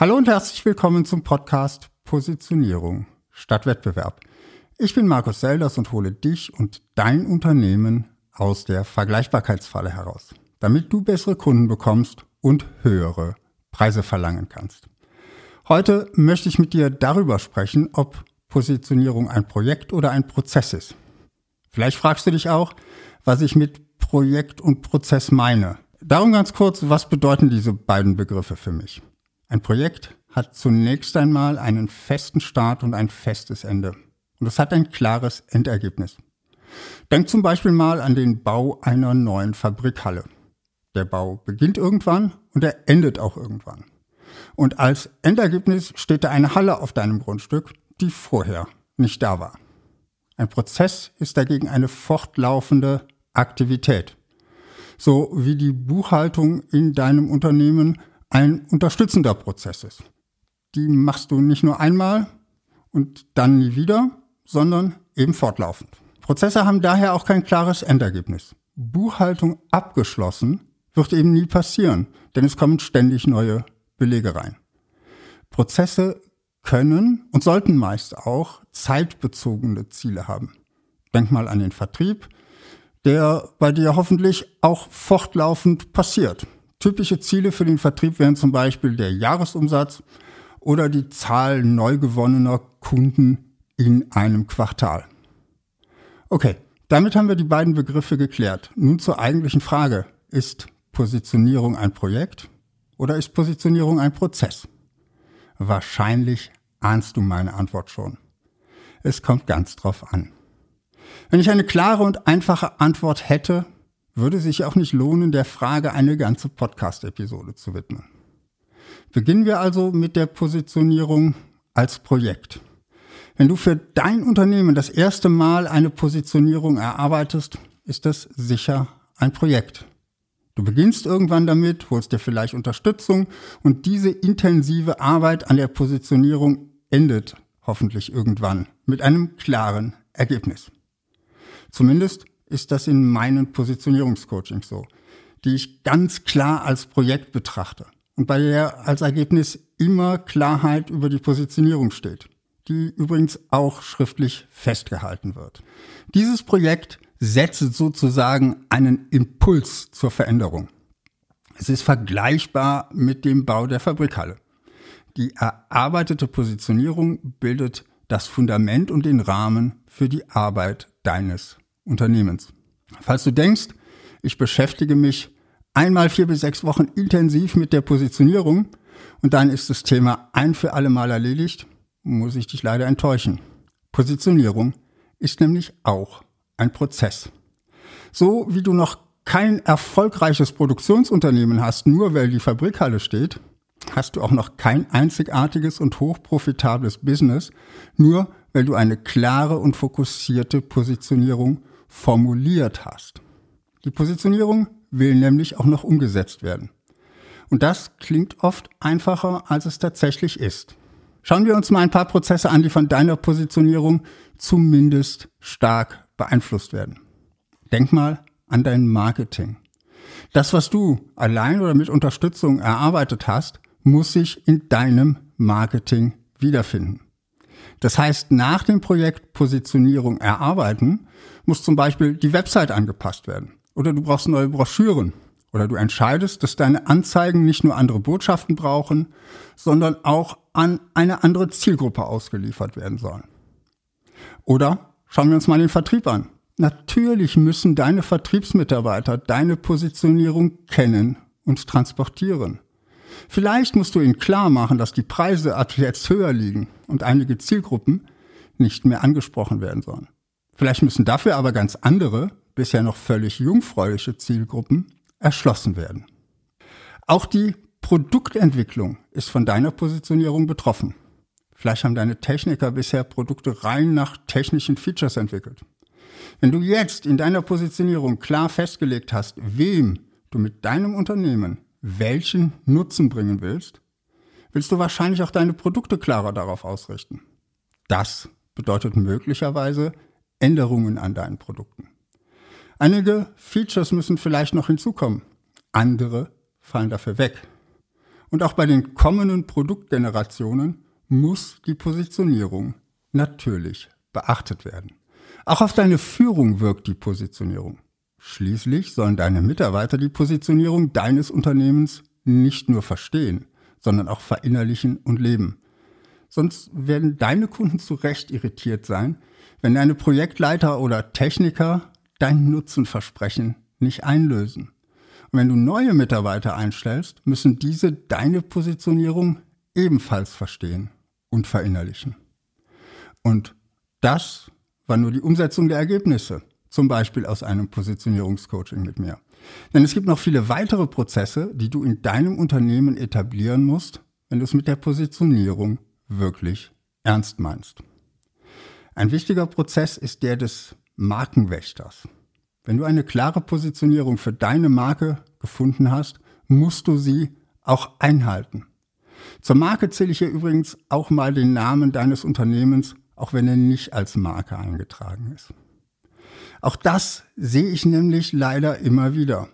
Hallo und herzlich willkommen zum Podcast Positionierung statt Wettbewerb. Ich bin Markus Selders und hole dich und dein Unternehmen aus der Vergleichbarkeitsfalle heraus, damit du bessere Kunden bekommst und höhere Preise verlangen kannst. Heute möchte ich mit dir darüber sprechen, ob Positionierung ein Projekt oder ein Prozess ist. Vielleicht fragst du dich auch, was ich mit Projekt und Prozess meine. Darum ganz kurz, was bedeuten diese beiden Begriffe für mich? Ein Projekt hat zunächst einmal einen festen Start und ein festes Ende. Und es hat ein klares Endergebnis. Denk zum Beispiel mal an den Bau einer neuen Fabrikhalle. Der Bau beginnt irgendwann und er endet auch irgendwann. Und als Endergebnis steht da eine Halle auf deinem Grundstück, die vorher nicht da war. Ein Prozess ist dagegen eine fortlaufende Aktivität. So wie die Buchhaltung in deinem Unternehmen ein unterstützender Prozess ist. Die machst du nicht nur einmal und dann nie wieder, sondern eben fortlaufend. Prozesse haben daher auch kein klares Endergebnis. Buchhaltung abgeschlossen wird eben nie passieren, denn es kommen ständig neue Belege rein. Prozesse können und sollten meist auch zeitbezogene Ziele haben. Denk mal an den Vertrieb, der bei dir hoffentlich auch fortlaufend passiert. Typische Ziele für den Vertrieb wären zum Beispiel der Jahresumsatz oder die Zahl neu gewonnener Kunden in einem Quartal. Okay, damit haben wir die beiden Begriffe geklärt. Nun zur eigentlichen Frage. Ist Positionierung ein Projekt oder ist Positionierung ein Prozess? Wahrscheinlich ahnst du meine Antwort schon. Es kommt ganz drauf an. Wenn ich eine klare und einfache Antwort hätte, würde sich auch nicht lohnen, der Frage eine ganze Podcast-Episode zu widmen. Beginnen wir also mit der Positionierung als Projekt. Wenn du für dein Unternehmen das erste Mal eine Positionierung erarbeitest, ist das sicher ein Projekt. Du beginnst irgendwann damit, holst dir vielleicht Unterstützung und diese intensive Arbeit an der Positionierung endet hoffentlich irgendwann mit einem klaren Ergebnis. Zumindest ist das in meinen Positionierungscoachings so, die ich ganz klar als Projekt betrachte und bei der als Ergebnis immer Klarheit über die Positionierung steht, die übrigens auch schriftlich festgehalten wird. Dieses Projekt setzt sozusagen einen Impuls zur Veränderung. Es ist vergleichbar mit dem Bau der Fabrikhalle. Die erarbeitete Positionierung bildet das Fundament und den Rahmen für die Arbeit deines Unternehmens. Falls du denkst, ich beschäftige mich einmal vier bis sechs Wochen intensiv mit der Positionierung und dann ist das Thema ein für alle Mal erledigt, muss ich dich leider enttäuschen. Positionierung ist nämlich auch ein Prozess. So wie du noch kein erfolgreiches Produktionsunternehmen hast, nur weil die Fabrikhalle steht, hast du auch noch kein einzigartiges und hochprofitables Business, nur weil du eine klare und fokussierte Positionierung formuliert hast. Die Positionierung will nämlich auch noch umgesetzt werden. Und das klingt oft einfacher, als es tatsächlich ist. Schauen wir uns mal ein paar Prozesse an, die von deiner Positionierung zumindest stark beeinflusst werden. Denk mal an dein Marketing. Das, was du allein oder mit Unterstützung erarbeitet hast, muss sich in deinem Marketing wiederfinden. Das heißt, nach dem Projekt Positionierung erarbeiten, muss zum Beispiel die Website angepasst werden. Oder du brauchst neue Broschüren. Oder du entscheidest, dass deine Anzeigen nicht nur andere Botschaften brauchen, sondern auch an eine andere Zielgruppe ausgeliefert werden sollen. Oder schauen wir uns mal den Vertrieb an. Natürlich müssen deine Vertriebsmitarbeiter deine Positionierung kennen und transportieren. Vielleicht musst du ihnen klar machen, dass die Preise ab jetzt höher liegen und einige Zielgruppen nicht mehr angesprochen werden sollen. Vielleicht müssen dafür aber ganz andere, bisher noch völlig jungfräuliche Zielgruppen erschlossen werden. Auch die Produktentwicklung ist von deiner Positionierung betroffen. Vielleicht haben deine Techniker bisher Produkte rein nach technischen Features entwickelt. Wenn du jetzt in deiner Positionierung klar festgelegt hast, wem du mit deinem Unternehmen welchen Nutzen bringen willst, willst du wahrscheinlich auch deine Produkte klarer darauf ausrichten. Das bedeutet möglicherweise Änderungen an deinen Produkten. Einige Features müssen vielleicht noch hinzukommen, andere fallen dafür weg. Und auch bei den kommenden Produktgenerationen muss die Positionierung natürlich beachtet werden. Auch auf deine Führung wirkt die Positionierung. Schließlich sollen deine Mitarbeiter die Positionierung deines Unternehmens nicht nur verstehen, sondern auch verinnerlichen und leben. Sonst werden deine Kunden zu Recht irritiert sein, wenn deine Projektleiter oder Techniker dein Nutzenversprechen nicht einlösen. Und wenn du neue Mitarbeiter einstellst, müssen diese deine Positionierung ebenfalls verstehen und verinnerlichen. Und das war nur die Umsetzung der Ergebnisse, zum Beispiel aus einem Positionierungscoaching mit mir. Denn es gibt noch viele weitere Prozesse, die du in deinem Unternehmen etablieren musst, wenn du es mit der Positionierung wirklich ernst meinst. Ein wichtiger Prozess ist der des Markenwächters. Wenn du eine klare Positionierung für deine Marke gefunden hast, musst du sie auch einhalten. Zur Marke zähle ich hier übrigens auch mal den Namen deines Unternehmens, auch wenn er nicht als Marke eingetragen ist. Auch das sehe ich nämlich leider immer wieder.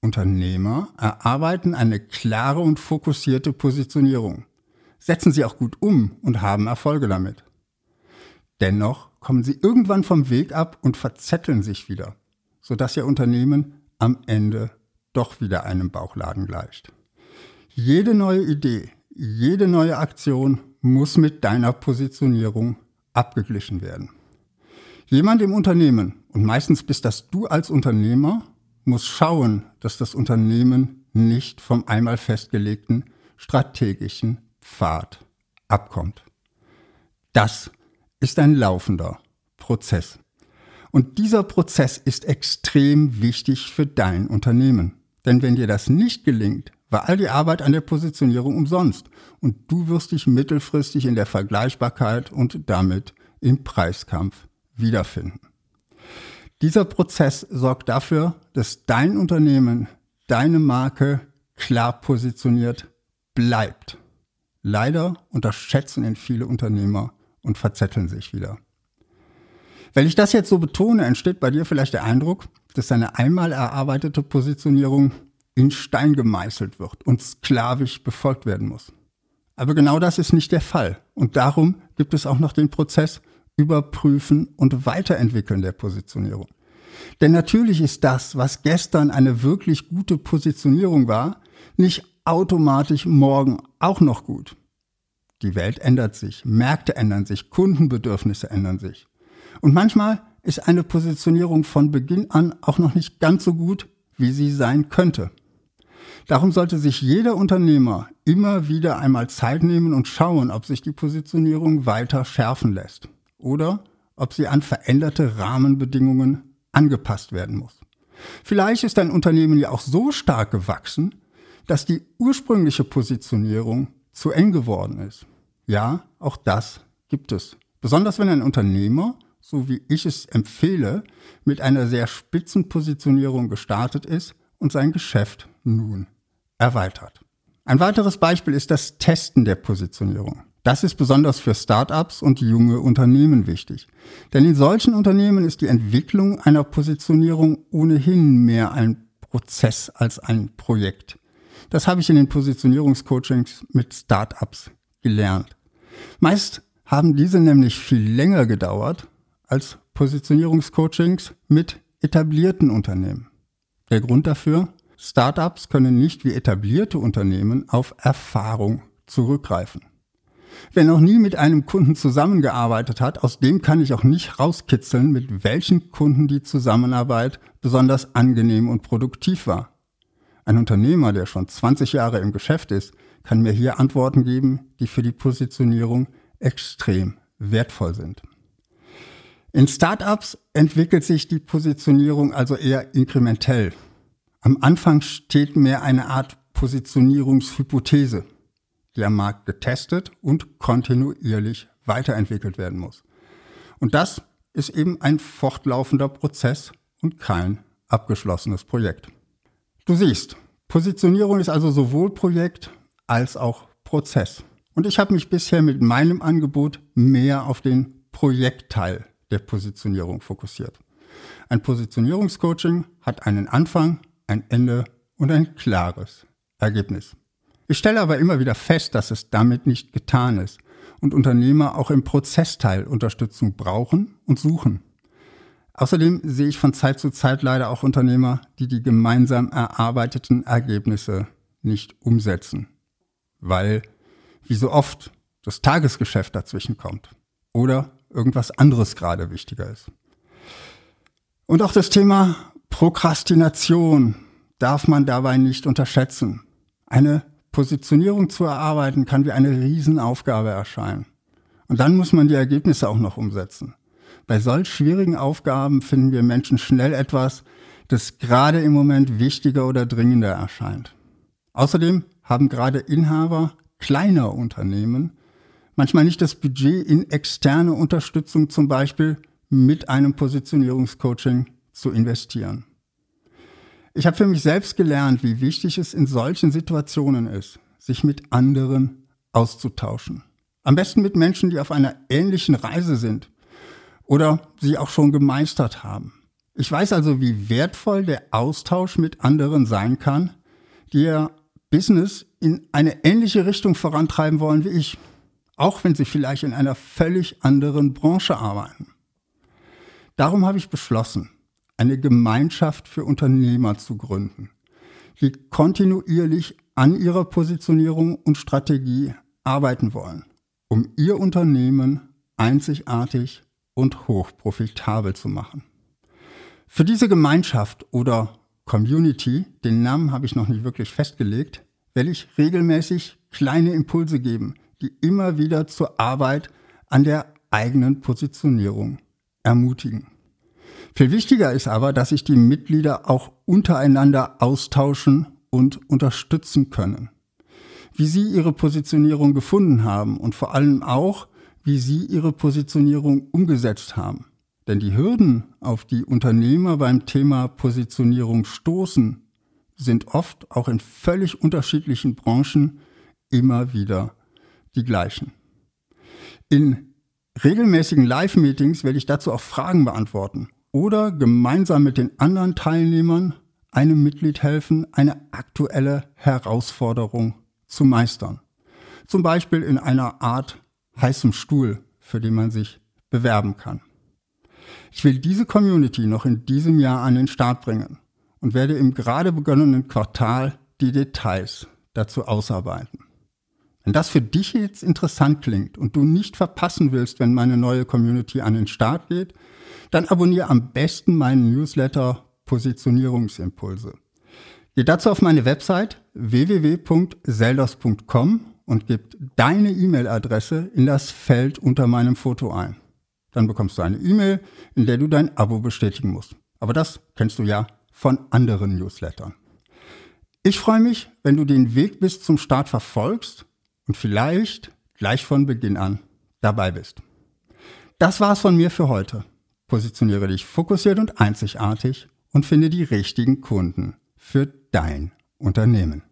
Unternehmer erarbeiten eine klare und fokussierte Positionierung, setzen sie auch gut um und haben Erfolge damit. Dennoch kommen sie irgendwann vom Weg ab und verzetteln sich wieder, sodass ihr Unternehmen am Ende doch wieder einem Bauchladen gleicht. Jede neue Idee, jede neue Aktion muss mit deiner Positionierung abgeglichen werden. Jemand im Unternehmen, und meistens bist das du als Unternehmer, muss schauen, dass das Unternehmen nicht vom einmal festgelegten strategischen Pfad abkommt. Das ist ein laufender Prozess. Und dieser Prozess ist extrem wichtig für dein Unternehmen. Denn wenn dir das nicht gelingt, war all die Arbeit an der Positionierung umsonst und du wirst dich mittelfristig in der Vergleichbarkeit und damit im Preiskampf wiederfinden. Dieser Prozess sorgt dafür, dass dein Unternehmen, deine Marke klar positioniert bleibt. Leider unterschätzen ihn viele Unternehmer und verzetteln sich wieder. Wenn ich das jetzt so betone, entsteht bei dir vielleicht der Eindruck, dass deine einmal erarbeitete Positionierung in Stein gemeißelt wird und sklavisch befolgt werden muss. Aber genau das ist nicht der Fall. Und darum gibt es auch noch den Prozess Überprüfen und Weiterentwickeln der Positionierung. Denn natürlich ist das, was gestern eine wirklich gute Positionierung war, nicht automatisch morgen auch noch gut. Die Welt ändert sich, Märkte ändern sich, Kundenbedürfnisse ändern sich. Und manchmal ist eine Positionierung von Beginn an auch noch nicht ganz so gut, wie sie sein könnte. Darum sollte sich jeder Unternehmer immer wieder einmal Zeit nehmen und schauen, ob sich die Positionierung weiter schärfen lässt oder ob sie an veränderte Rahmenbedingungen angepasst werden muss. Vielleicht ist ein Unternehmen ja auch so stark gewachsen, dass die ursprüngliche Positionierung zu eng geworden ist. Ja, auch das gibt es. Besonders wenn ein Unternehmer, so wie ich es empfehle, mit einer sehr spitzen Positionierung gestartet ist und sein Geschäft nun erweitert. Ein weiteres Beispiel ist das Testen der Positionierung. Das ist besonders für Startups und junge Unternehmen wichtig. Denn in solchen Unternehmen ist die Entwicklung einer Positionierung ohnehin mehr ein Prozess als ein Projekt. Das habe ich in den Positionierungscoachings mit Startups gelernt. Meist haben diese nämlich viel länger gedauert als Positionierungscoachings mit etablierten Unternehmen. Der Grund dafür? Startups können nicht wie etablierte Unternehmen auf Erfahrung zurückgreifen. Wer noch nie mit einem Kunden zusammengearbeitet hat, aus dem kann ich auch nicht rauskitzeln, mit welchen Kunden die Zusammenarbeit besonders angenehm und produktiv war. Ein Unternehmer, der schon 20 Jahre im Geschäft ist, kann mir hier Antworten geben, die für die Positionierung extrem wertvoll sind. In Startups entwickelt sich die Positionierung also eher inkrementell. Am Anfang steht mehr eine Art Positionierungshypothese am Markt getestet und kontinuierlich weiterentwickelt werden muss. Und das ist eben ein fortlaufender Prozess und kein abgeschlossenes Projekt. Du siehst, Positionierung ist also sowohl Projekt als auch Prozess. Und ich habe mich bisher mit meinem Angebot mehr auf den Projektteil der Positionierung fokussiert. Ein Positionierungscoaching hat einen Anfang, ein Ende und ein klares Ergebnis. Ich stelle aber immer wieder fest, dass es damit nicht getan ist und Unternehmer auch im Prozessteil Unterstützung brauchen und suchen. Außerdem sehe ich von Zeit zu Zeit leider auch Unternehmer, die die gemeinsam erarbeiteten Ergebnisse nicht umsetzen, weil, wie so oft, das Tagesgeschäft dazwischen kommt oder irgendwas anderes gerade wichtiger ist. Und auch das Thema Prokrastination darf man dabei nicht unterschätzen. Eine Positionierung zu erarbeiten kann wie eine Riesenaufgabe erscheinen. Und dann muss man die Ergebnisse auch noch umsetzen. Bei solch schwierigen Aufgaben finden wir Menschen schnell etwas, das gerade im Moment wichtiger oder dringender erscheint. Außerdem haben gerade Inhaber kleiner Unternehmen manchmal nicht das Budget in externe Unterstützung zum Beispiel mit einem Positionierungscoaching zu investieren. Ich habe für mich selbst gelernt, wie wichtig es in solchen Situationen ist, sich mit anderen auszutauschen. Am besten mit Menschen, die auf einer ähnlichen Reise sind oder sie auch schon gemeistert haben. Ich weiß also, wie wertvoll der Austausch mit anderen sein kann, die ihr Business in eine ähnliche Richtung vorantreiben wollen wie ich, auch wenn sie vielleicht in einer völlig anderen Branche arbeiten. Darum habe ich beschlossen, eine Gemeinschaft für Unternehmer zu gründen, die kontinuierlich an ihrer Positionierung und Strategie arbeiten wollen, um ihr Unternehmen einzigartig und hochprofitabel zu machen. Für diese Gemeinschaft oder Community, den Namen habe ich noch nicht wirklich festgelegt, werde ich regelmäßig kleine Impulse geben, die immer wieder zur Arbeit an der eigenen Positionierung ermutigen. Viel wichtiger ist aber, dass sich die Mitglieder auch untereinander austauschen und unterstützen können. Wie sie ihre Positionierung gefunden haben und vor allem auch, wie sie ihre Positionierung umgesetzt haben. Denn die Hürden, auf die Unternehmer beim Thema Positionierung stoßen, sind oft auch in völlig unterschiedlichen Branchen immer wieder die gleichen. In regelmäßigen Live-Meetings werde ich dazu auch Fragen beantworten oder gemeinsam mit den anderen Teilnehmern einem Mitglied helfen, eine aktuelle Herausforderung zu meistern. Zum Beispiel in einer Art heißem Stuhl, für den man sich bewerben kann. Ich will diese Community noch in diesem Jahr an den Start bringen und werde im gerade begonnenen Quartal die Details dazu ausarbeiten. Wenn das für dich jetzt interessant klingt und du nicht verpassen willst, wenn meine neue Community an den Start geht, dann abonniere am besten meinen Newsletter Positionierungsimpulse. Geh dazu auf meine Website www.seldos.com und gib deine E-Mail-Adresse in das Feld unter meinem Foto ein. Dann bekommst du eine E-Mail, in der du dein Abo bestätigen musst. Aber das kennst du ja von anderen Newslettern. Ich freue mich, wenn du den Weg bis zum Start verfolgst und vielleicht gleich von Beginn an dabei bist. Das war's von mir für heute. Positioniere dich fokussiert und einzigartig und finde die richtigen Kunden für dein Unternehmen.